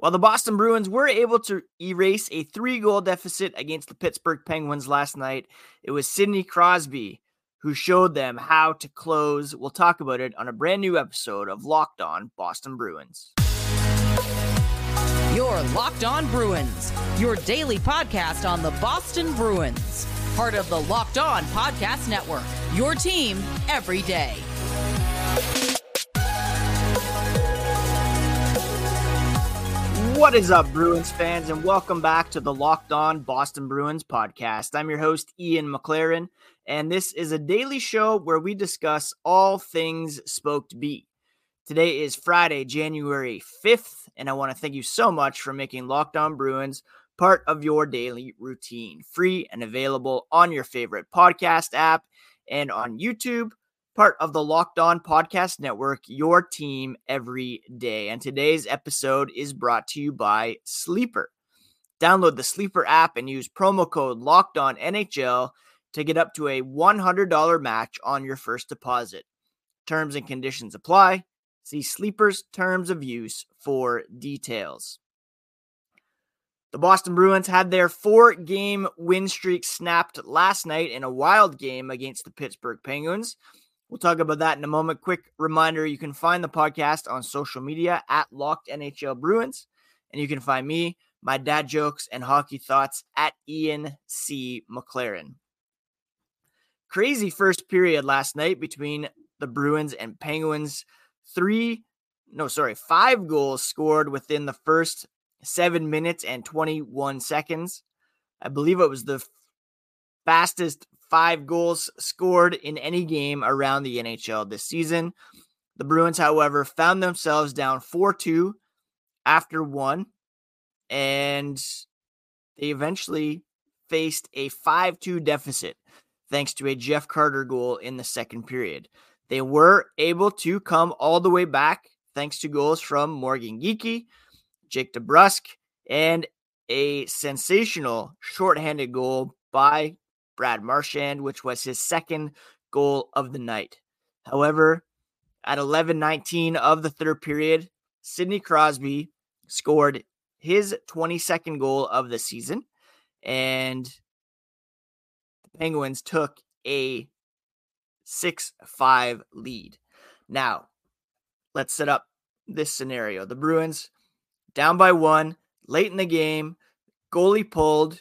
While the Boston Bruins were able to erase a three goal deficit against the Pittsburgh Penguins last night, it was Sidney Crosby who showed them how to close. We'll talk about it on a brand new episode of Locked On Boston Bruins. Your Locked On Bruins, your daily podcast on the Boston Bruins, part of the Locked On Podcast Network, your team every day. What is up, Bruins fans, and welcome back to the Locked On Boston Bruins podcast. I'm your host, Ian McLaren, and this is a daily show where we discuss all things Spoked B. Today is Friday, January 5th, and I want to thank you so much for making Locked On Bruins part of your daily routine, free and available on your favorite podcast app and on YouTube part of the Locked On Podcast Network, your team every day. And today's episode is brought to you by Sleeper. Download the Sleeper app and use promo code Locked On NHL to get up to a $100 match on your first deposit. Terms and conditions apply. See Sleeper's terms of use for details. The Boston Bruins had their four game win streak snapped last night in a wild game against the Pittsburgh Penguins. We'll talk about that in a moment. Quick reminder you can find the podcast on social media at Locked NHL Bruins. And you can find me, my dad jokes, and hockey thoughts at Ian C. McLaren. Crazy first period last night between the Bruins and Penguins. Three, no, sorry, five goals scored within the first seven minutes and 21 seconds. I believe it was the fastest five goals scored in any game around the NHL this season. The Bruins, however, found themselves down 4 2 after one, and they eventually faced a 5 2 deficit thanks to a Jeff Carter goal in the second period. They were able to come all the way back thanks to goals from Morgan Geekie, Jake DeBrusk, and a sensational shorthanded goal by Brad Marchand, which was his second goal of the night. However, at 11:19 of the third period, Sidney Crosby scored his 22nd goal of the season and the Penguins took a 6-5 lead. Now, let's set up this scenario. The Bruins down by 1 late in the game, goalie pulled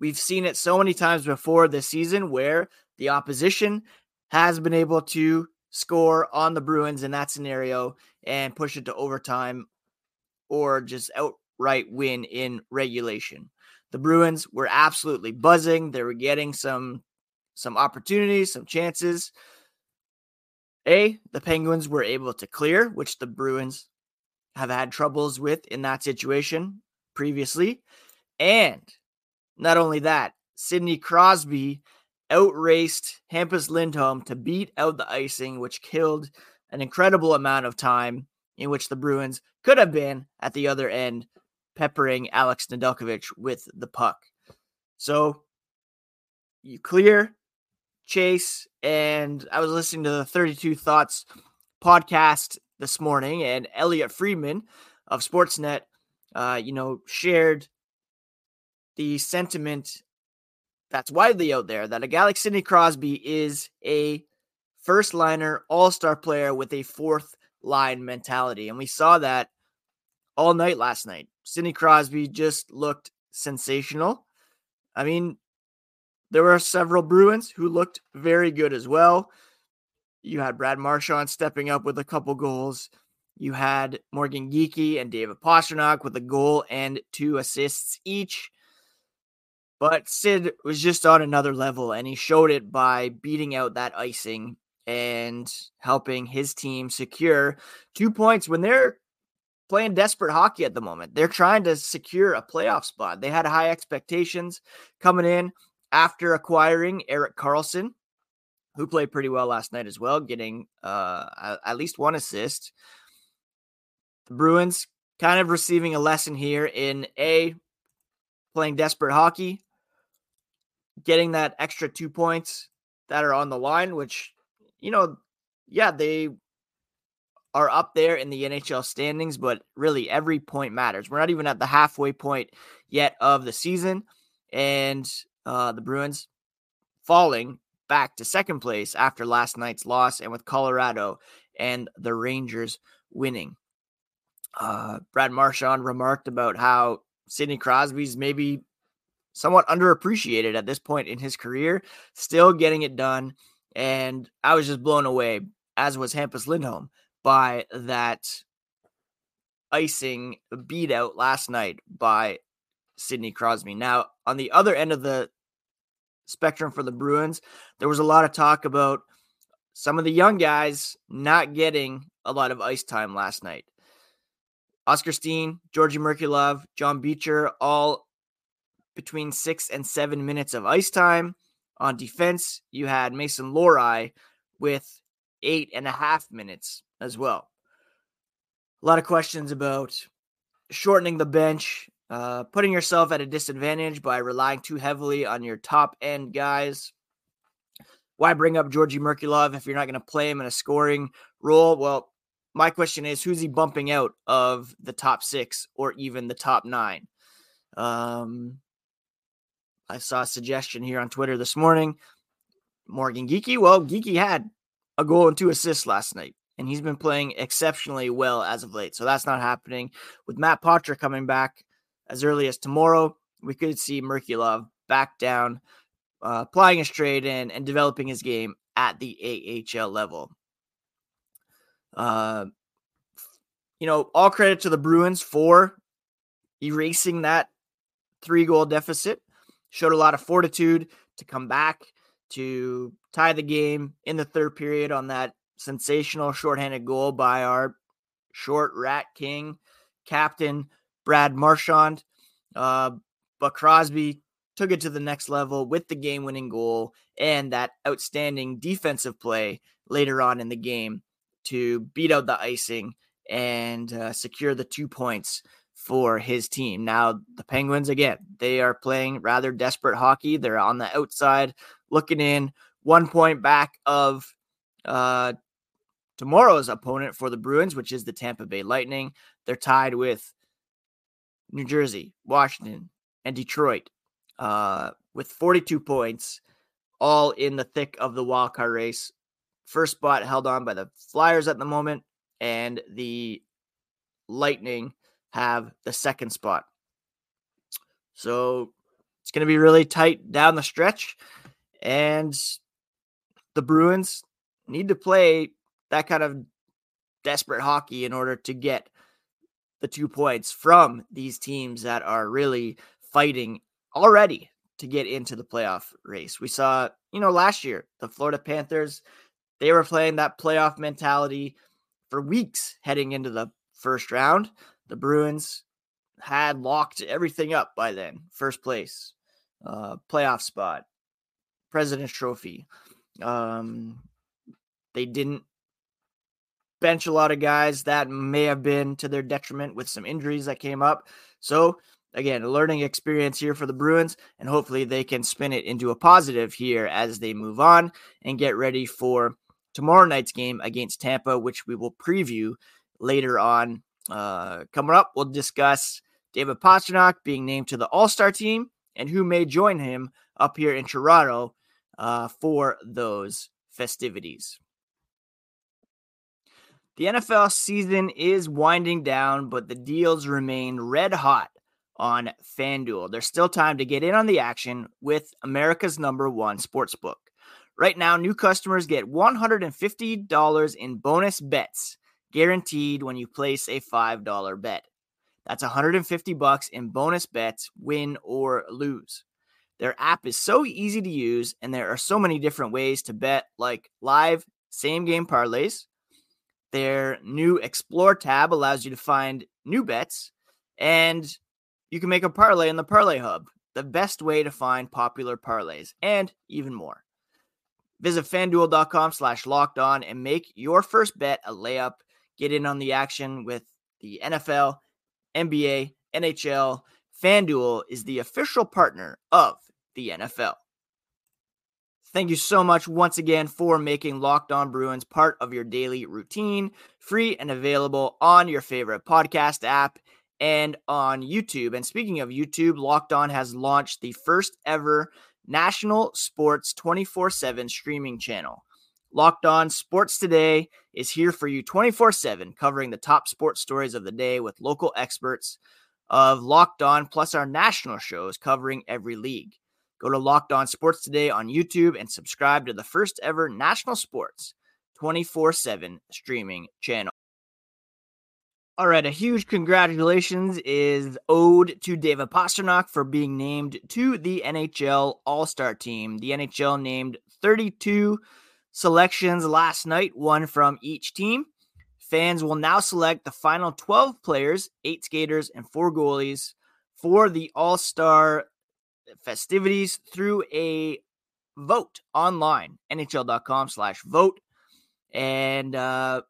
We've seen it so many times before this season where the opposition has been able to score on the Bruins in that scenario and push it to overtime or just outright win in regulation. The Bruins were absolutely buzzing. They were getting some some opportunities, some chances. A, the Penguins were able to clear, which the Bruins have had troubles with in that situation previously. And not only that, Sidney Crosby outraced Hampus Lindholm to beat out the icing, which killed an incredible amount of time in which the Bruins could have been at the other end, peppering Alex Nedeljkovic with the puck. So you clear, chase, and I was listening to the 32 Thoughts podcast this morning, and Elliotte Friedman of Sportsnet, uh, you know, shared the sentiment that's widely out there that a guy like Sidney Crosby is a first liner, all star player with a fourth line mentality. And we saw that all night last night. Sidney Crosby just looked sensational. I mean, there were several Bruins who looked very good as well. You had Brad Marchand stepping up with a couple goals. You had Morgan Geekie and David Pastrnak with a goal and two assists each. But Sid was just on another level, and he showed it by beating out that icing and helping his team secure two points when they're playing desperate hockey at the moment. They're trying to secure a playoff spot. They had high expectations coming in after acquiring Erik Karlsson, who played pretty well last night as well, getting uh, at least one assist. The Bruins kind of receiving a lesson here in A, playing desperate hockey, getting that extra two points that are on the line, which, you know, yeah, they are up there in the NHL standings, but really every point matters. We're not even at the halfway point yet of the season, and uh, the Bruins falling back to second place after last night's loss, and with Colorado and the Rangers winning. Uh, Brad Marchand remarked about how Sidney Crosby's maybe somewhat underappreciated at this point in his career, still getting it done. And I was just blown away, as was Hampus Lindholm, by that icing beat out last night by Sidney Crosby. Now, on the other end of the spectrum for the Bruins, there was a lot of talk about some of the young guys not getting a lot of ice time last night. Oscar Steen, Georgii Merkulov, John Beecher, all between six and seven minutes of ice time. On defense, you had Mason Lohrei with eight and a half minutes as well. A lot of questions about shortening the bench, uh, putting yourself at a disadvantage by relying too heavily on your top end guys. Why bring up Georgii Merkulov if you're not going to play him in a scoring role? Well, my question is who's he bumping out of the top six or even the top nine? Um, I saw a suggestion here on Twitter this morning. Morgan Geekie. Well, Geekie had a goal and two assists last night and he's been playing exceptionally well as of late. So that's not happening. With Matt Poitras coming back as early as tomorrow, we could see Merkulov back down, uh, applying his trade in and developing his game at the AHL level. Uh, you know, all credit to the Bruins for erasing that three goal deficit. Showed a lot of fortitude to come back to tie the game in the third period on that sensational shorthanded goal by our short rat king captain Brad Marchand. Uh, but Crosby took it to the next level with the game winning goal and that outstanding defensive play later on in the game to beat out the icing and uh, secure the two points for his team. Now, the Penguins, again, they are playing rather desperate hockey. They're on the outside looking in, one point back of uh, tomorrow's opponent for the Bruins, which is the Tampa Bay Lightning. They're tied with New Jersey, Washington, and Detroit uh, with 42 points, all in the thick of the wildcard race. First spot held on by the Flyers at the moment, and the Lightning have the second spot. So it's going to be really tight down the stretch. And the Bruins need to play that kind of desperate hockey in order to get the two points from these teams that are really fighting already to get into the playoff race. We saw, you know, last year, the Florida Panthers, they were playing that playoff mentality for weeks heading into the first round. The Bruins had locked everything up by then. First place, uh, playoff spot, President's Trophy. Um, they didn't bench a lot of guys that may have been to their detriment with some injuries that came up. So, again, a learning experience here for the Bruins, and hopefully they can spin it into a positive here as they move on and get ready for tomorrow night's game against Tampa, which we will preview later on. Uh, coming up, we'll discuss David Pastrnak being named to the All Star team and who may join him up here in Toronto uh, for those festivities. The NFL season is winding down, but the deals remain red hot on FanDuel. There's still time to get in on the action with America's number one sportsbook. Right now, new customers get $150 in bonus bets guaranteed when you place a $5 bet. That's 150 bucks in bonus bets, win or lose. Their app is so easy to use and there are so many different ways to bet like live same game parlays their new Explore tab allows you to find new bets, and you can make a parlay in the Parlay Hub, the best way to find popular parlays, and even more. Visit fanduel.com slash locked on and make your first bet a layup. Get in on the action with the NFL, NBA, NHL. FanDuel is the official partner of the NFL. Thank you so much once again for making Locked On Bruins part of your daily routine, free and available on your favorite podcast app and on YouTube. And speaking of YouTube, Locked On has launched the first ever national sports 24 7 streaming channel. Locked On Sports Today is here for you 24 7, covering the top sports stories of the day with local experts of Locked On, plus our national shows covering every league. Go to Locked On Sports Today on YouTube and subscribe to the first ever national sports 24 7 streaming channel. All right, a huge congratulations is owed to David Pastrnak for being named to the NHL All Star team. The NHL named 32 selections last night, one from each team. Fans will now select the final 12 players, eight skaters, and four goalies for the All Star festivities through a vote online, nhl.com slash vote. And uh,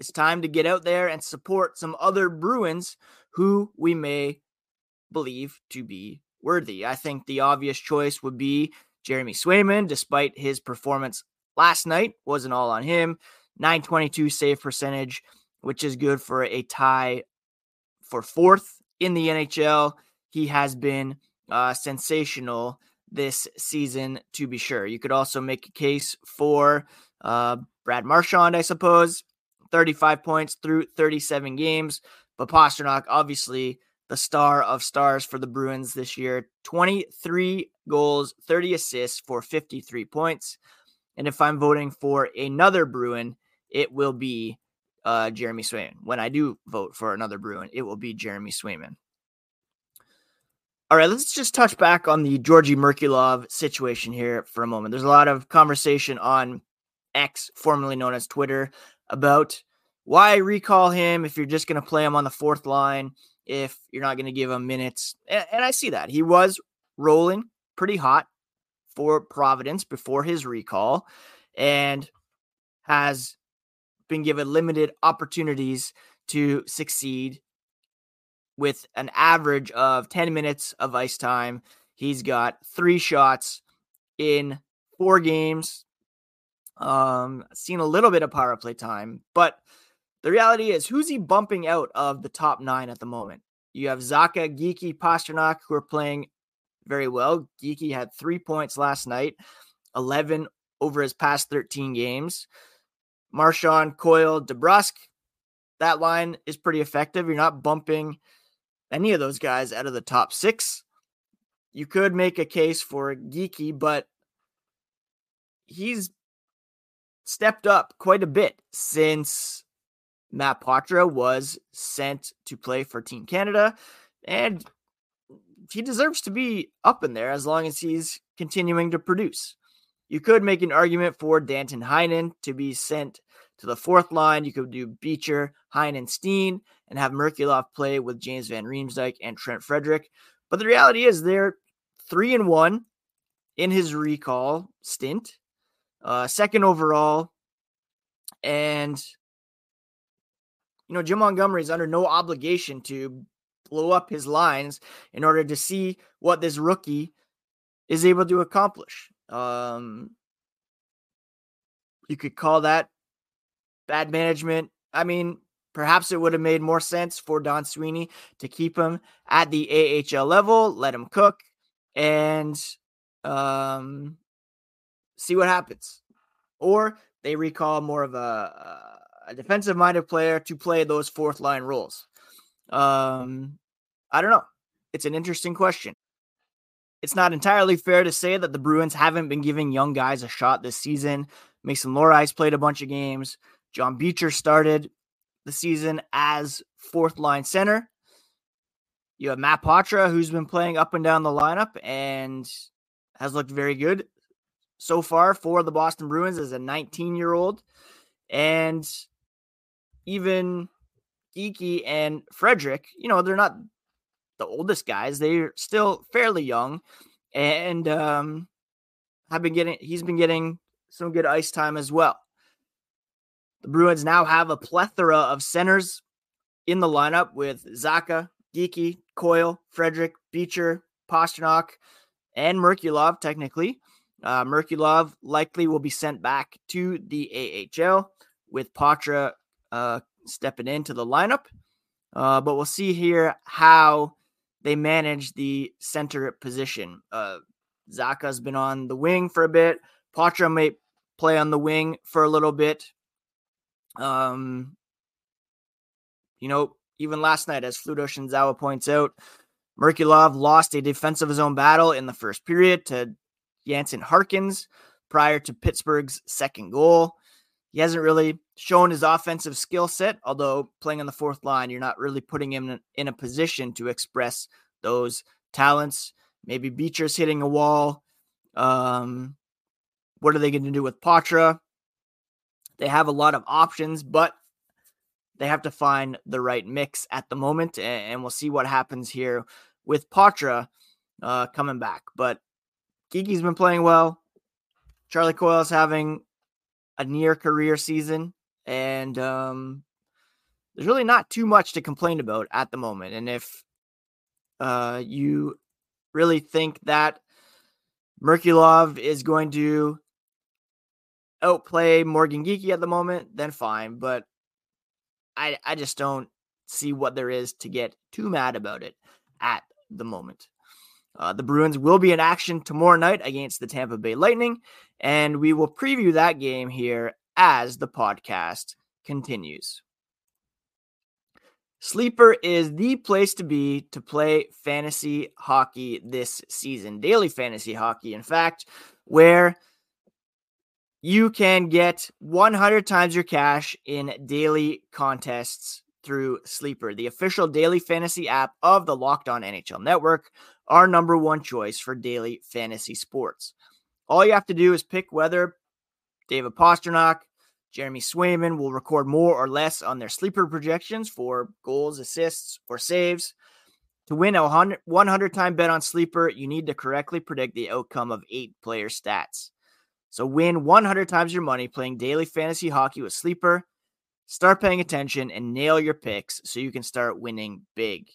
it's time to get out there and support some other Bruins who we may believe to be worthy. I think the obvious choice would be Jeremy Swayman, despite his performance last night, wasn't all on him. 922 save percentage, which is good for a tie for fourth in the NHL. He has been uh, sensational this season, to be sure. You could also make a case for uh, Brad Marchand, I suppose. 35 points through 37 games. But Pastrnak, obviously, the star of stars for the Bruins this year 23 goals, 30 assists for 53 points. And if I'm voting for another Bruin, it will be uh, Jeremy Swayman. When I do vote for another Bruin, it will be Jeremy Swayman. All right, let's just touch back on the Georgii Merkulov situation here for a moment. There's a lot of conversation on X, formerly known as Twitter, about why recall him if you're just going to play him on the fourth line, if you're not going to give him minutes. And, and I see that. He was rolling pretty hot for Providence before his recall and has been given limited opportunities to succeed with an average of 10 minutes of ice time. He's got three shots in four games. Um, seen a little bit of power play time, but the reality is, who's he bumping out of the top nine at the moment? You have Zacha, Geekie, Pastrnak, who are playing very well. Geekie had three points last night, 11 over his past 13 games. Marchand, Coyle, DeBrusk, that line is pretty effective. You're not bumping any of those guys out of the top six. You could make a case for Geekie, but he's stepped up quite a bit since Matt Poitras was sent to play for Team Canada, and he deserves to be up in there as long as he's continuing to produce. You could make an argument for Danton Heinen to be sent to the fourth line. You could do Beecher, Heinen, Steen, and have Merkulov play with James Van Riemsdyk and Trent Frederic. But the reality is they're three and one in his recall stint, uh, second overall, and you know Jim Montgomery is under no obligation to blow up his lines in order to see what this rookie is able to accomplish. Um, you could call that bad management. I mean, perhaps it would have made more sense for Don Sweeney to keep him at the AHL level, let him cook, and um, see what happens. Or they recall more of a, a defensive minded player to play those fourth line roles. Um, I don't know. It's an interesting question. It's not entirely fair to say that the Bruins haven't been giving young guys a shot this season. Mason Lohrei's played a bunch of games. John Beecher started the season as fourth line center. You have Matt Poitras, who's been playing up and down the lineup and has looked very good so far for the Boston Bruins as a 19 year old. And even Geekie and Frederic, you know, they're not the oldest guys. They're still fairly young, and um, have been getting. He's been getting some good ice time as well. The Bruins now have a plethora of centers in the lineup with Zacha, Geekie, Coyle, Frederic, Beecher, Pastrnak, and Merkulov, technically. Uh, Merkulov likely will be sent back to the AHL with Poitras uh, stepping into the lineup. Uh, but we'll see here how they manage the center position. Uh, Zacha's been on the wing for a bit. Poitras may play on the wing for a little bit. Um, you know, even last night, as Fluto Shinzawa points out, Merkulov lost a defensive zone battle in the first period to Jansen Harkins prior to Pittsburgh's second goal. He hasn't really shown his offensive skill set, although playing on the fourth line, you're not really putting him in a position to express those talents. Maybe Beecher's hitting a wall. Um, what are they going to do with Poitras? They have a lot of options, but they have to find the right mix at the moment, and, we'll see what happens here with Poitras uh, coming back. But Geekie's been playing well. Charlie Coyle's having a near career season, and um, there's really not too much to complain about at the moment. And if uh, you really think that Merkulov is going to outplay Morgan Geekie at the moment, then fine. But I I just don't see what there is to get too mad about it at the moment. Uh, the Bruins will be in action tomorrow night against the Tampa Bay Lightning, and we will preview that game here as the podcast continues. Sleeper is the place to be to play fantasy hockey this season, daily fantasy hockey, in fact, where you can get 100 times your cash in daily contests through Sleeper, the official daily fantasy app of the Locked On NHL Network, our number one choice for daily fantasy sports. All you have to do is pick whether David Pastrnak, Jeremy Swayman will record more or less on their sleeper projections for goals, assists, or saves. To win a 100 time bet on sleeper, you need to correctly predict the outcome of eight player stats. So win 100 times your money playing daily fantasy hockey with Sleeper. Start paying attention and nail your picks so you can start winning big.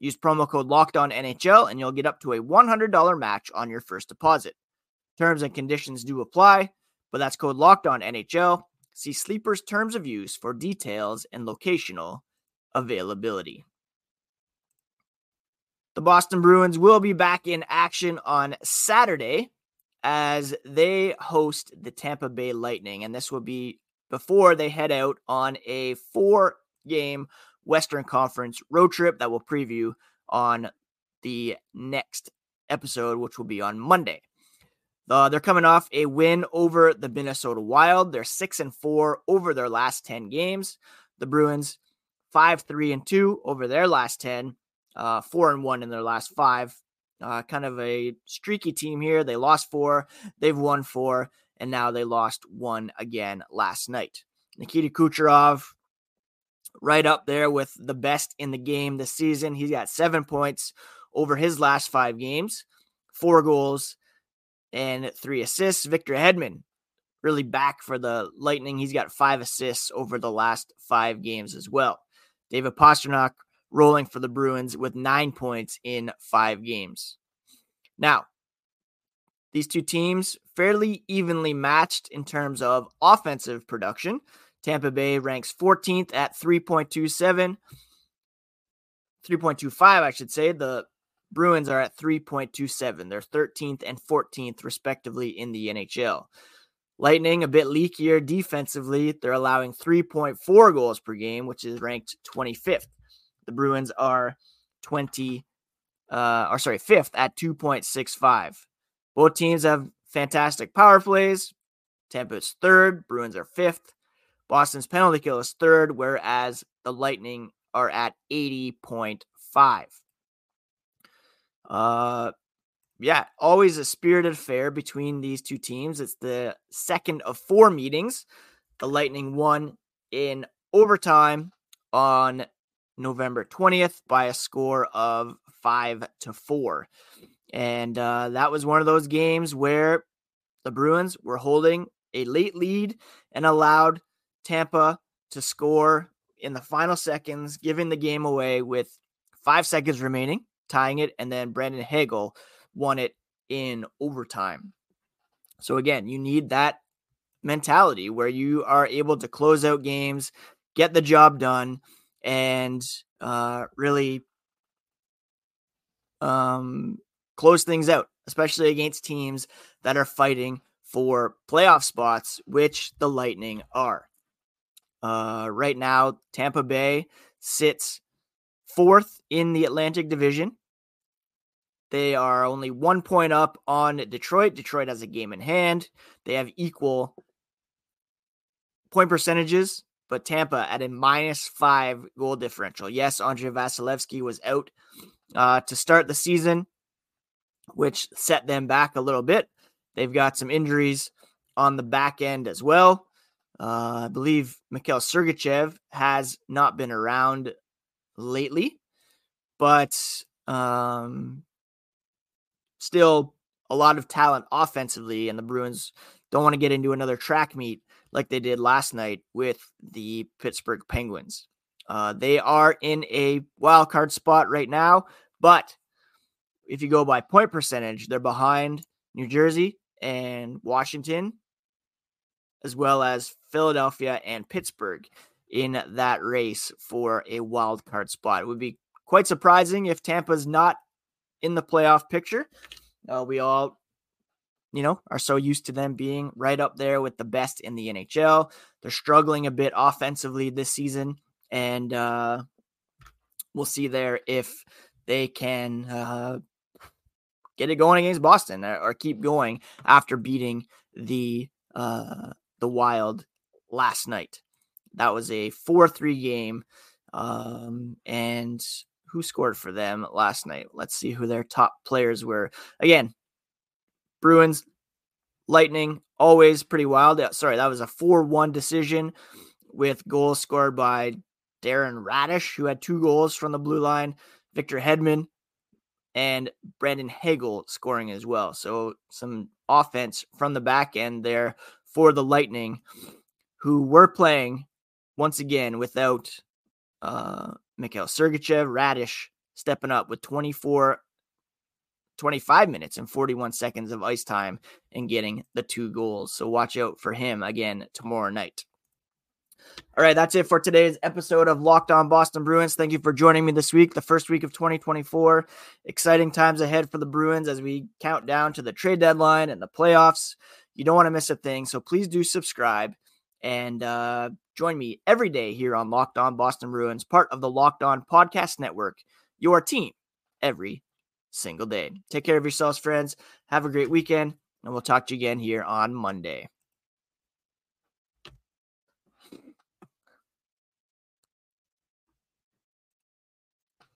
Use promo code Locked On NHL and you'll get up to a $100 match on your first deposit. Terms and conditions do apply, but that's code Locked On NHL. See Sleeper's terms of use for details and locational availability. The Boston Bruins will be back in action on Saturday as they host the Tampa Bay Lightning. And this will be before they head out on a four game Western Conference road trip that we'll preview on the next episode, which will be on Monday. Uh, they're coming off a win over the Minnesota Wild. They're six and four over their last 10 games. The Bruins, five, three, and two over their last 10, uh, four and one in their last five. Uh, kind of a streaky team here. They lost four, they've won four, and now they lost one again last night. Nikita Kucherov, right up there with the best in the game this season. He's got seven points over his last five games, four goals, and three assists. Victor Hedman, really back for the Lightning. He's got five assists over the last five games as well. David Pastrnak rolling for the Bruins with nine points in five games. Now, these two teams fairly evenly matched in terms of offensive production. Tampa Bay ranks 14th at 3.27, 3.25, I should say. The Bruins are at 3.27. They're 13th and 14th, respectively, in the NHL. Lightning, a bit leakier defensively. They're allowing 3.4 goals per game, which is ranked 25th. The Bruins are 20, uh, or sorry, fifth at 2.65. Both teams have fantastic power plays. Tampa's third, Bruins are fifth. Boston's penalty kill is third, whereas the Lightning are at 80.5. Uh, yeah, always a spirited affair between these two teams. It's the second of four meetings. The Lightning won in overtime on November 20th by a score of five to four. And uh, that was one of those games where the Bruins were holding a late lead and allowed Tampa to score in the final seconds, giving the game away with five seconds remaining, tying it. And then Brandon Hagel won it in overtime. So again, you need that mentality where you are able to close out games, get the job done, and uh, really um, close things out, especially against teams that are fighting for playoff spots, which the Lightning are. Uh, right now, Tampa Bay sits fourth in the Atlantic Division. They are only one point up on Detroit. Detroit has a game in hand. They have equal point percentages, but Tampa at a minus five goal differential. Yes, Andrei Vasilevskiy was out uh, to start the season, which set them back a little bit. They've got some injuries on the back end as well. Uh, I believe Mikhail Sergachev has not been around lately, but um, still a lot of talent offensively, and the Bruins don't want to get into another track meet like they did last night with the Pittsburgh Penguins. Uh, they are in a wild card spot right now, but if you go by point percentage, they're behind New Jersey and Washington, as well as Philadelphia and Pittsburgh in that race for a wild card spot. It would be quite surprising if Tampa's not in the playoff picture. Uh, we all, you know, are so used to them being right up there with the best in the NHL. They're struggling a bit offensively this season, and uh, we'll see there if they can uh, get it going against Boston or, or, keep going after beating the uh, the Wild last night. That was a 4 3 game. Um, and who scored for them last night? Let's see who their top players were. Again, Bruins, Lightning, always pretty wild. Sorry, that was a 4 1 decision with goals scored by Darren Raddysh, who had two goals from the blue line, Victor Hedman, and Brandon Hagel scoring as well. So some offense from the back end there for the Lightning, who were playing once again without uh, Mikhail Sergachev, Raddysh stepping up with 24, 25 minutes and 41 seconds of ice time and getting the two goals. So watch out for him again tomorrow night. All right, that's it for today's episode of Locked On Boston Bruins. Thank you for joining me this week, the first week of 2024. Exciting times ahead for the Bruins as we count down to the trade deadline and the playoffs. You don't want to miss a thing, so please do subscribe and uh, join me every day here on Locked On Boston Bruins, part of the Locked On Podcast Network, your team every single day. Take care of yourselves, friends. Have a great weekend, and we'll talk to you again here on Monday.